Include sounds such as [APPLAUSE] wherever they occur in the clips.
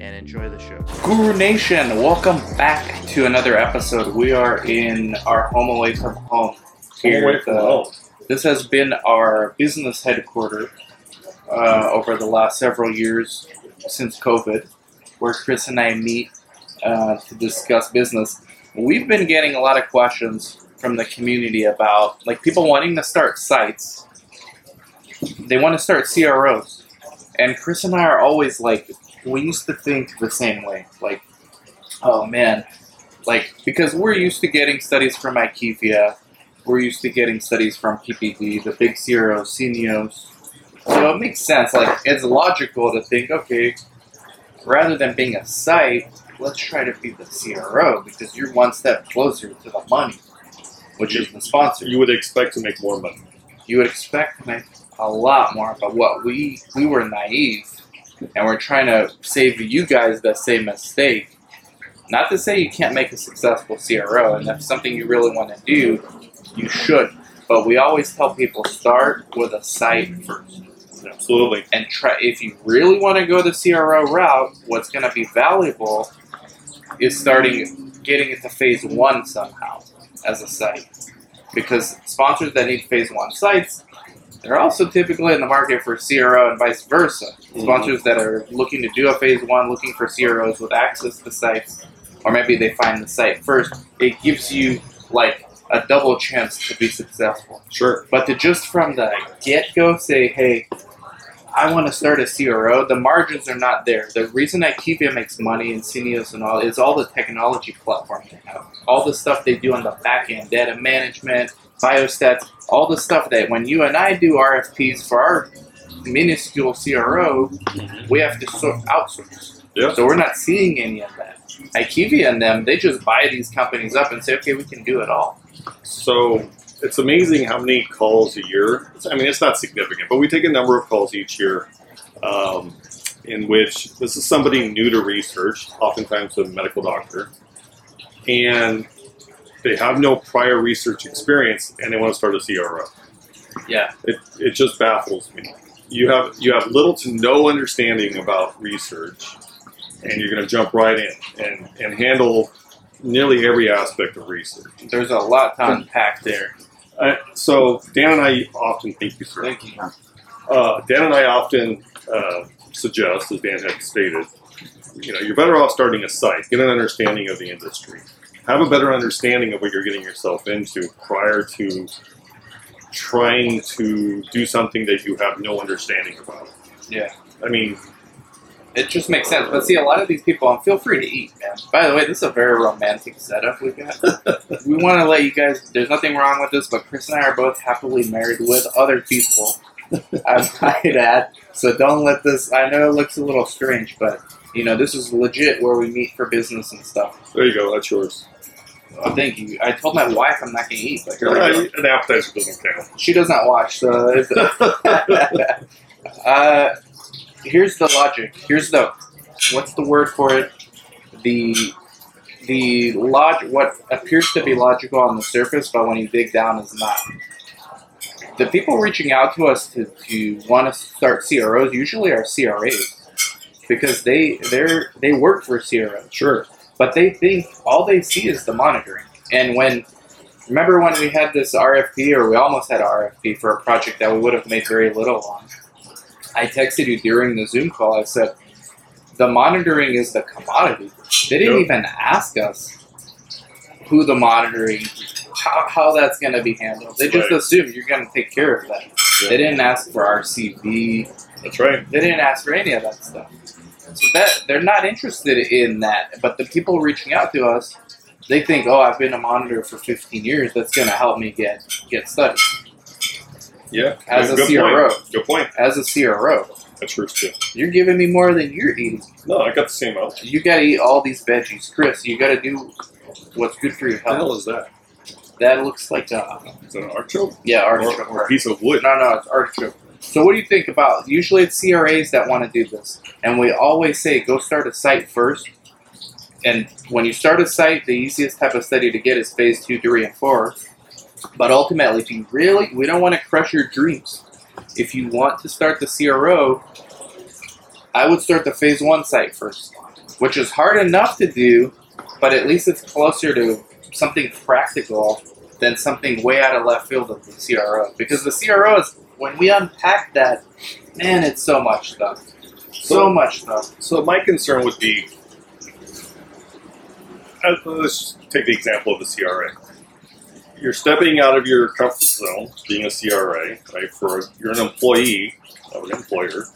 and enjoy the show. Guru Nation, welcome back to another episode. We are in our home away from home. Here, away from home. This has been our business headquarters uh, over the last several years since COVID, where Chris and I meet uh, to discuss business. We've been getting a lot of questions from the community about like people wanting to start sites. They want to start CROs. And Chris and I are always like, we used to think the same way. Like, oh man, like because we're used to getting studies from IQVIA, we're used to getting studies from PPD, the big CROs, Syneos. So it makes sense. Like it's logical to think, okay, rather than being a site, let's try to be the CRO because you're one step closer to the money, which is the sponsor. You would expect to make more money. You would expect to make a lot more, but what we we were naive and we're trying to save you guys that same mistake. Not to say you can't make a successful CRO, and if something you really want to do, you should. But we always tell people start with a site first. Absolutely. And try if you really want to go the CRO route, what's going to be valuable is starting getting it to phase one somehow as a site. Because sponsors that need phase one sites they're also typically in the market for CRO and vice versa. Mm-hmm. Sponsors that are looking to do a phase one, looking for CROs with access to sites, or maybe they find the site first. It gives you like a double chance to be successful. Sure. But to just from the get go say, hey, I want to start a CRO, the margins are not there. The reason IQVIA makes money and Syneos and all is all the technology platform they have. All the stuff they do on the back end, data management, biostats, all the stuff that when you and I do RFPs for our minuscule CRO, mm-hmm. we have to sort outsource. Yeah. So we're not seeing any of that. IQVIA and them, they just buy these companies up and say, okay, we can do it all. So it's amazing how many calls a year. I mean, it's not significant, but we take a number of calls each year um, in which this is somebody new to research, oftentimes a medical doctor, and they have no prior research experience and they want to start a CRO. Yeah. It, it just baffles me. You have you have little to no understanding about research and you're going to jump right in and, and handle nearly every aspect of research. There's a lot to unpack there. So Dan and I often thank you, sir. Thank you. Uh, Dan and I often uh, suggest, as Dan had stated, you know, you're better off starting a site, get an understanding of the industry, have a better understanding of what you're getting yourself into prior to trying to do something that you have no understanding about. Yeah. I mean, it just makes sense. But see, a lot of these people, and feel free to eat, man. By the way, this is a very romantic setup we got. [LAUGHS] we want to let you guys. There's nothing wrong with this, but Chris and I are both happily married with other people. [LAUGHS] I might add. So don't let this. I know it looks a little strange, but you know this is legit where we meet for business and stuff. There you go. That's yours. Oh, thank you. I told my wife I'm not gonna eat, but here we Uh, go. an appetizer doesn't count. she does not watch. So [LAUGHS] uh, here's the logic. Here's the what's the word for it? The the log what appears to be logical on the surface, but when you dig down, is not. The people reaching out to us to, to want to start CROs usually are CRAs because they they're they work for CROs Sure. but they think all they see is the monitoring. And when remember when we had this RFP or we almost had RFP for a project that we would have made very little on, I texted you during the Zoom call. I said the monitoring is the commodity. They didn't Yep. even ask us who the monitoring, how, how that's going to be handled. They just Right. assume you're going to take care of that. Yeah. They didn't ask for RCV. That's right. They didn't ask for any of that stuff. So that they're not interested in that. But the people reaching out to us, they think, "Oh, I've been a monitor for 15 years. That's going to help me get get studies Yeah. As a good CRO. Point. Good point. as a CRO. That's yours too. You're giving me more than you're eating. No, I got the same amount. You got to eat all these veggies, Chris. You got to do what's good for your health. What the hell is that? That looks like a Is that an artichoke? yeah Or, or a piece of wood? No, no, it's artichoke. So what do you think about? Usually it's CRAs that want to do this, and we always say go start a site first. And when you start a site, the easiest type of study to get is phase two, three, and four. But ultimately, if you really, we don't want to crush your dreams. If you want to start the CRO, I would start the phase one site first, which is hard enough to do, but at least it's closer to something practical than something way out of left field of the CRO. Because the CRO is when we unpack that, man, it's so much stuff. So So- much stuff. So my concern would be, uh, let's take the example of the CRA. You're stepping out of your comfort zone, being a CRA, right? For you're an employee of an employer.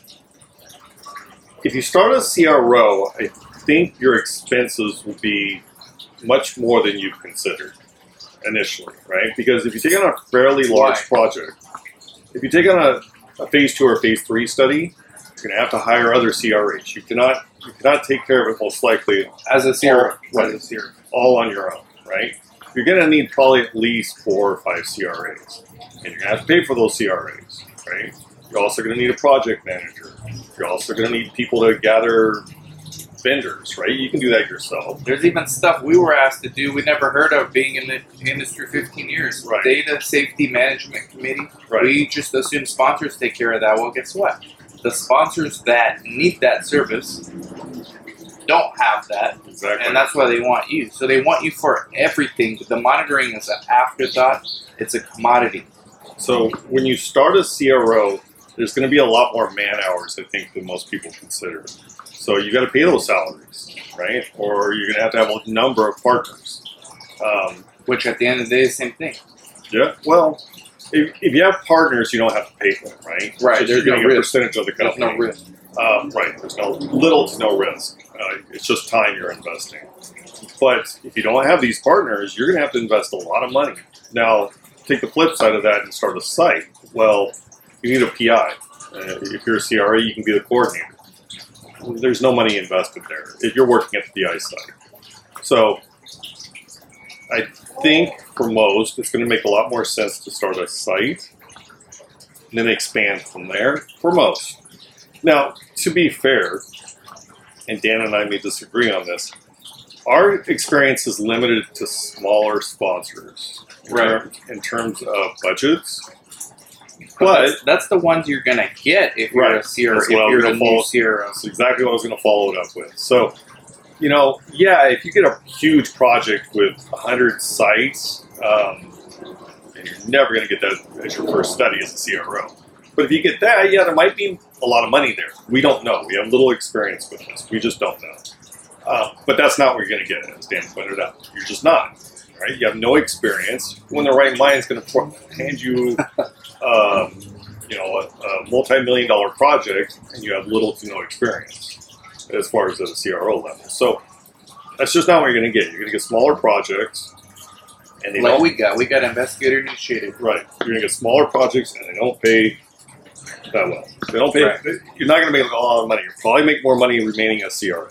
If you start a CRO, I think your expenses will be much more than you've considered initially, right? Because if you take on a fairly large project, if you take on a, a phase two or phase three study, you're going to have to hire other CRAs. You cannot you cannot take care of it most likely As a CRO. Right. As a CRO. all on your own, right? You're going to need probably at least four or five CRAs, and you're going to have to pay for those CRAs, right? You're also going to need a project manager. You're also going to need people to gather vendors, right? You can do that yourself. There's even stuff we were asked to do we never heard of being in the industry 15 years. Right. Data Safety Management Committee. Right. We just assume sponsors take care of that. Well, guess what? The sponsors that need that service don't have that. Exactly. and that's why they want you. So they want you for everything. but The monitoring is an afterthought. It's a commodity. So when you start a CRO, there's going to be a lot more man hours, I think, than most people consider. So you got to pay those salaries, right? Or you're going to have to have a number of partners. Um, Which at the end of the day is the same thing. yeah. Well, if, if you have partners, you don't have to pay for them, right? Right, Just there's no a risk. percentage of the There's company. no risk. Um, right. There's no little to no risk. Uh, it's just time you're investing. But if you don't have these partners, you're going to have to invest a lot of money. Now, take the flip side of that and start a site. Well, you need a PI. Uh, if you're a CRA, you can be the coordinator. There's no money invested there if you're working at the PI side. So, I think for most, it's going to make a lot more sense to start a site and then expand from there for most. Now, to be fair, and Dan and I may disagree on this, our experience is limited to smaller sponsors in Right. ter- in terms of budgets. But that's, that's the ones you're gonna get if you're Right. a CRO. That's If what I was you're a gonna new follow. CRO. that's exactly what I was going to follow it up with. So, you know, yeah, if you get a huge project with 100 sites, um, you're never going to get that as your first study as a CRO. But if you get that, yeah, there might be a lot of money there. We don't know. We have little experience with this. We just don't know. Uh, but that's not what you're going to get, as Dan pointed out. You're just not. Right? You have no experience. When the right mind is going to hand you, [LAUGHS] um, you know, a, a multi-million dollar project, and you have little to no experience as far as at a CRO level. So that's just not what you're going to get. You're going to get smaller projects, and they Like we got, we got investigator initiated. Right. You're going to get smaller projects and they don't pay that well. They don't pay. Right. You're not going to make a lot of money. You'll probably make more money remaining a CRA.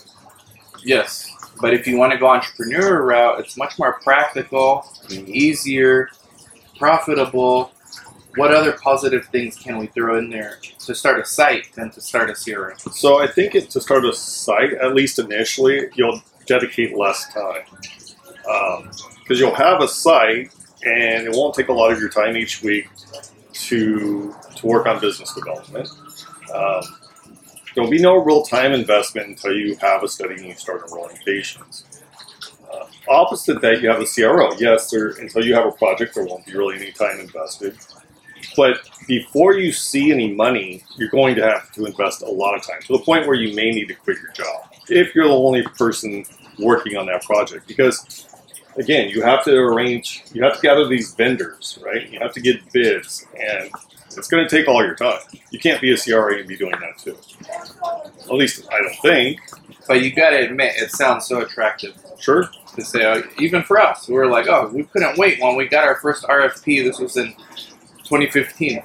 Yes, but if you want to go entrepreneur route, it's much more practical, easier, profitable. What other positive things can we throw in there to start a site than to start a CRM? So I think it, to start a site, at least initially, you'll dedicate less time um, because you'll have a site and it won't take a lot of your time each week to to work on business development. Um, there will be no real time investment until you have a study and you start enrolling patients. Uh, opposite that, you have a CRO. Yes, there, until you have a project, there won't be really any time invested. But before you see any money, you're going to have to invest a lot of time to the point where you may need to quit your job if you're the only person working on that project. Because again, you have to arrange, you have to gather these vendors, right? You have to get bids, and it's going to take all your time. You can't be a CRA and be doing that too. At least I don't think. But you got to admit, it sounds so attractive Sure. to say, uh, even for us, we were like, oh, we couldn't wait when we got our first RFP. This was in 2015.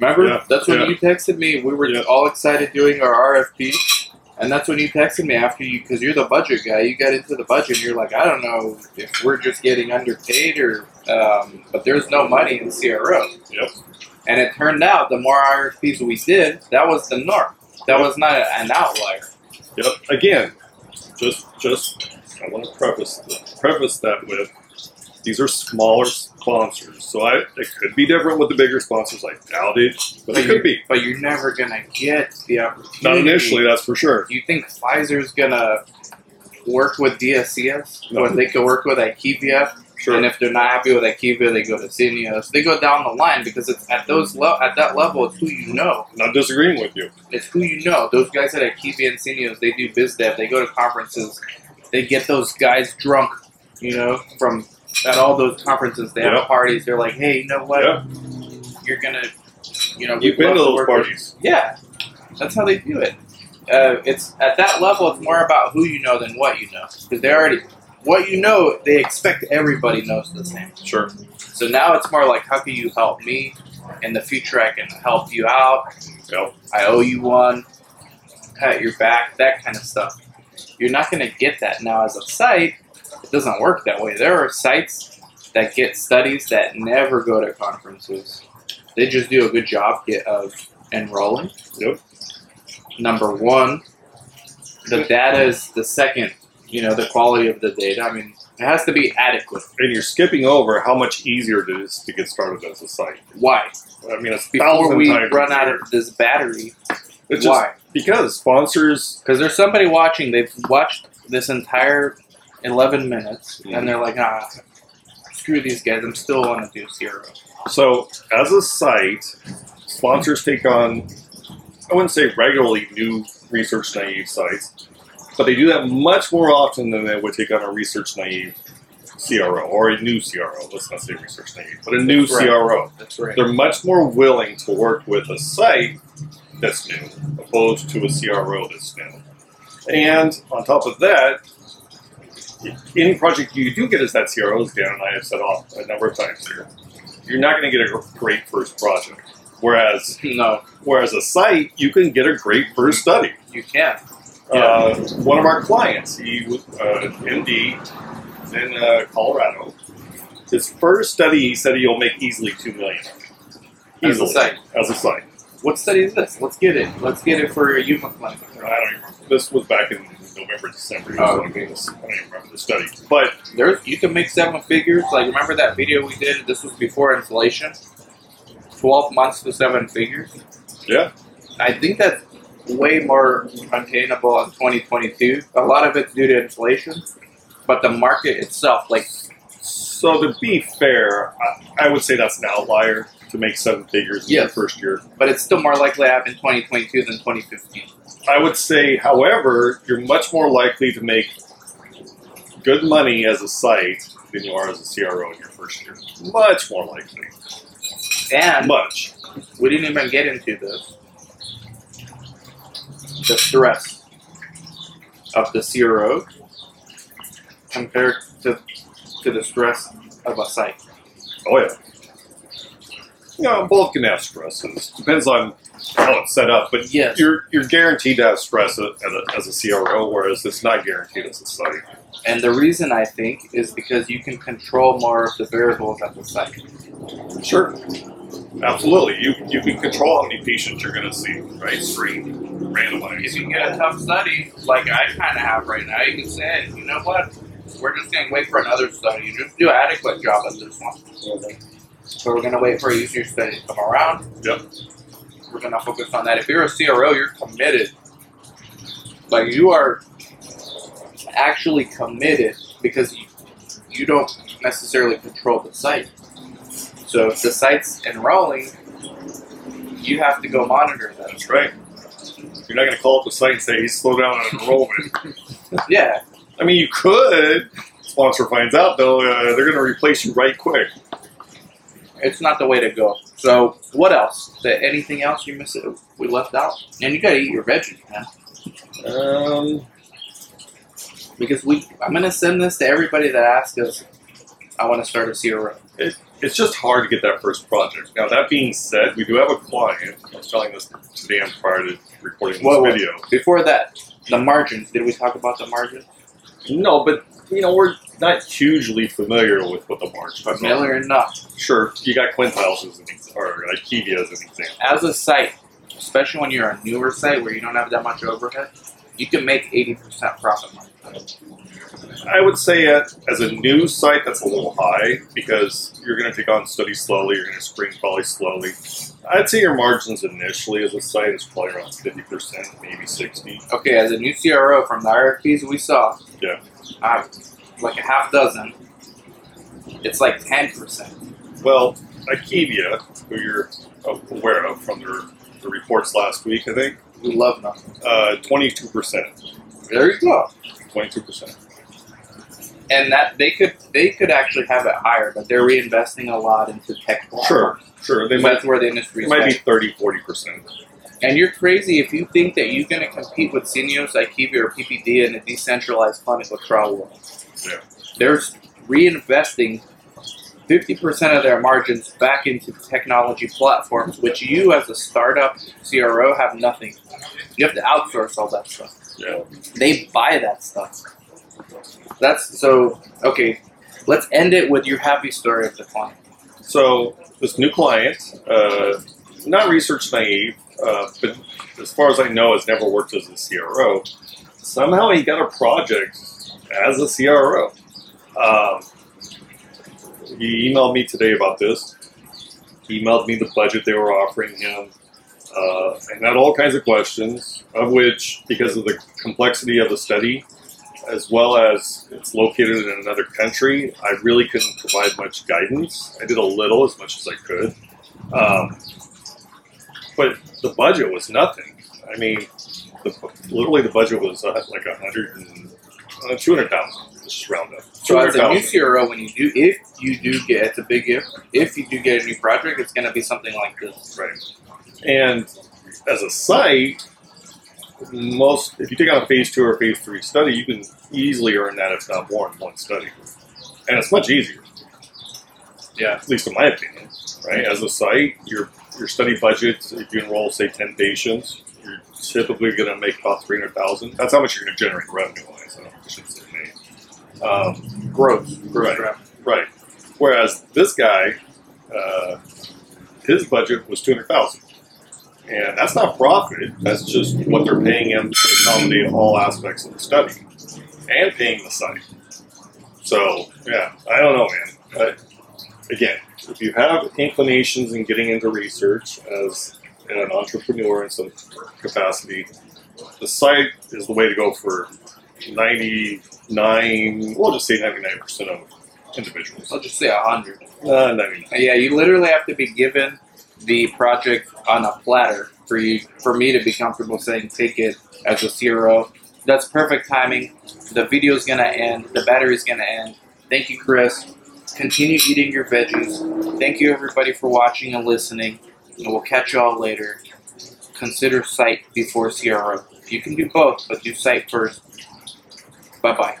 Remember? Yeah, That's when yeah. you texted me. We were Yeah. all excited doing our RFP. And that's when you texted me after you, because you're the budget guy. You got into the budget. and You're like, I don't know if we're just getting underpaid or, um, but there's no money in CRO. Yep. And it turned out the more RFPs we did, that was the norm. That was not an outlier. Yep. Again, just just I want to preface preface that with these are smaller sponsors, so I it could be different with the bigger sponsors. I doubt it, but it you- could be. But you're never gonna get the opportunity. Not initially, that's for sure. Do you think Pfizer's gonna work with DSCS No. when they could work with IQVIA? Sure. And if they're not happy with IQVIA, they go to Syneos. They go down the line because it's at those le- at that level, it's who you know. Not disagreeing with you. It's who you know. Those guys at IQVIA and Syneos, they do biz dev. They go to conferences. They get those guys drunk, you know, from at all those conferences. They Yeah. have parties. They're like, hey, you know what? Yeah. You're gonna, you know, You've been to those work with parties. yeah, that's how they do it. Uh, it's at that level. It's more about who you know than what you know, because they already what you know. They expect everybody knows the same. Sure. So now it's more like, how can you help me? In the future, I can help you out. Yep. I owe you one. Pat your back, that kind of stuff. You're not going to get that now as a site. It doesn't work that way. There are sites that get studies that never go to conferences. They just do a good job get, of enrolling. Yep. Number one, the data is the second. You know, the quality of the data. I mean, it has to be adequate. And you're skipping over how much easier it is to get started as a site. Why? I mean, it's Before we run out of this battery, It's just why? because sponsors. Because there's somebody watching. They've watched this entire 11 minutes, Mhm. and they're like, ah, screw these guys. I'm still want to do zero. So as a site, sponsors take on. I wouldn't say regularly new research naive sites, but they do that much more often than they would take on a research naive CRO or a new CRO. Let's not say research naive, but a new That's right. CRO. That's right. They're much more willing to work with a site that's new opposed to a CRO that's new. And on top of that, any project you do get as that CRO is down, and I have said off a number of times here, you're not going to get a great first project. Whereas, No, whereas a site, you can get a great first study. you can't. Uh, one of our clients, he was uh, MD in uh, Colorado. His first study, he said he'll make easily two million. As a site. As a site. What study is this? Let's get it. Let's get it for a Yuma clinic. I don't remember. This was back in November, December. He was Oh, doing okay. this. I don't even remember the study. But There's you can make seven figures. Like remember that video we did? This was before inflation. Twelve months to seven figures. Yeah. I think that's way more attainable in 2022. A lot of it's due to inflation, but the market itself, like so to be fair, I, I would say that's an outlier to make seven figures in your Yes. first year. but it's still more likely to happen in 2022 than 2015. I would say, however, you're much more likely to make good money as a site than you are as a CRO in your first year. Much more likely. And Much. we didn't even get into this. The stress of the CRO compared to, to the stress of a site. Oh yeah. You know, both can have stresses. Depends on how it's set up, but Yes. you're you're guaranteed to have stress as a, as a CRO, whereas it's not guaranteed as a site. And the reason I think is because you can control more of the variables at the site. Sure. Absolutely. You you can control how many patients you're going to see, right? Screen, randomized. If you get a tough study, like I kind of have right now, you can say, you know what? We're just going to wait for another study. You just do an adequate job at this one. So we're going to wait for a user study to come around. Yep. We're going to focus on that. If you're a CRO, you're committed. Like you are actually committed because you, you don't necessarily control the site. So if the site's enrolling, you have to go monitor that. That's right. You're not going to call up the site and say, "Hey, slow down on enrollment." [LAUGHS] Yeah, I mean, you could. Sponsor finds out though, uh, they're going to replace you right quick. It's not the way to go. So what else? Is there anything else you missed? We left out. And you gotta eat your veggies, man. Um, Because we, I'm gonna send this to everybody that asks us. I want to start a CRO. it's just hard to get that first project. Now, that being said, we do have a client. I was telling this to Dan prior to recording this What- what- video. Before that, the margins. Did we talk about the margins? No, but you know we're not hugely familiar with what the margins are. Familiar enough. Sure, you got Quintiles as an ex- or IQVIA as an example. As a site, especially when you're a newer site where you don't have that much overhead, you can make 80% profit margin. I would say uh, as a new site, that's a little high because you're going to take on studies slowly. You're going to screen probably slowly. I'd say your margins initially as a site is probably around fifty percent, maybe sixty. Okay, as a new CRO from the RFPs we saw, Yeah. uh, like a half dozen, it's like 10%. Well, IQVIA, who you're aware of from their the reports last week, I think, We love them. uh, twenty-two percent, There you go. twenty-two percent. and that they could they could actually have it higher, but they're reinvesting a lot into tech. Sure, sure. They might, that's where the industry might be headed. 30, 40 percent. And you're crazy if you think that you're going to compete with Syneos, IQVIA, or PPD in a decentralized clinical trial world. Yeah. They're reinvesting 50% of their margins back into technology platforms, which you as a startup CRO have nothing. You have to outsource all that stuff. Yeah. They buy that stuff. That's so okay. Let's end it with your happy story of the client. So this new client, uh, not research naive, uh, but as far as I know, has never worked as a CRO. Somehow he got a project as a CRO. Um, he emailed me today about this. He emailed me the budget they were offering him, uh, and had all kinds of questions. Of which, because of the complexity of the study, as well as it's located in another country, I really couldn't provide much guidance. I did a little, as much as I could. Um, but the budget was nothing. I mean, the, literally the budget was uh, like a hundred and uh, two hundred thousand. Just round up. So as a new 200,000. CRO, when you do, if you do get, it's a big if. If you do get a new project, it's going to be something like this. Right. And as a site, most if you take on a phase two or phase three study, you can easily earn that if not more in one study, and it's much easier. Yeah, at least in my opinion. Right. As a site, your your study budget, if you enroll say ten patients, you're typically going to make about three hundred thousand. That's how much you're going to generate revenue wise. I shouldn't made. Um, Gross. Gross Right. Right. Whereas this guy, uh, his budget was two hundred thousand, and that's not profit. That's just what they're paying him to accommodate all aspects of the study, and paying the site. So yeah, I don't know, man. But again, if you have inclinations in getting into research as an entrepreneur in some capacity, the site is the way to go for ninety nine. We'll just say ninety nine percent of individuals. I'll just say a hundred. Uh, 99. Yeah, you literally have to be given the project on a platter for you for me to be comfortable saying take it as a CRO. That's perfect timing. The video's gonna end. The battery's gonna end. Thank you, Chris. Continue eating your veggies. Thank you, everybody, for watching and listening. And we'll catch y'all later. Consider site before CRO. You can do both, but do site first. Bye bye.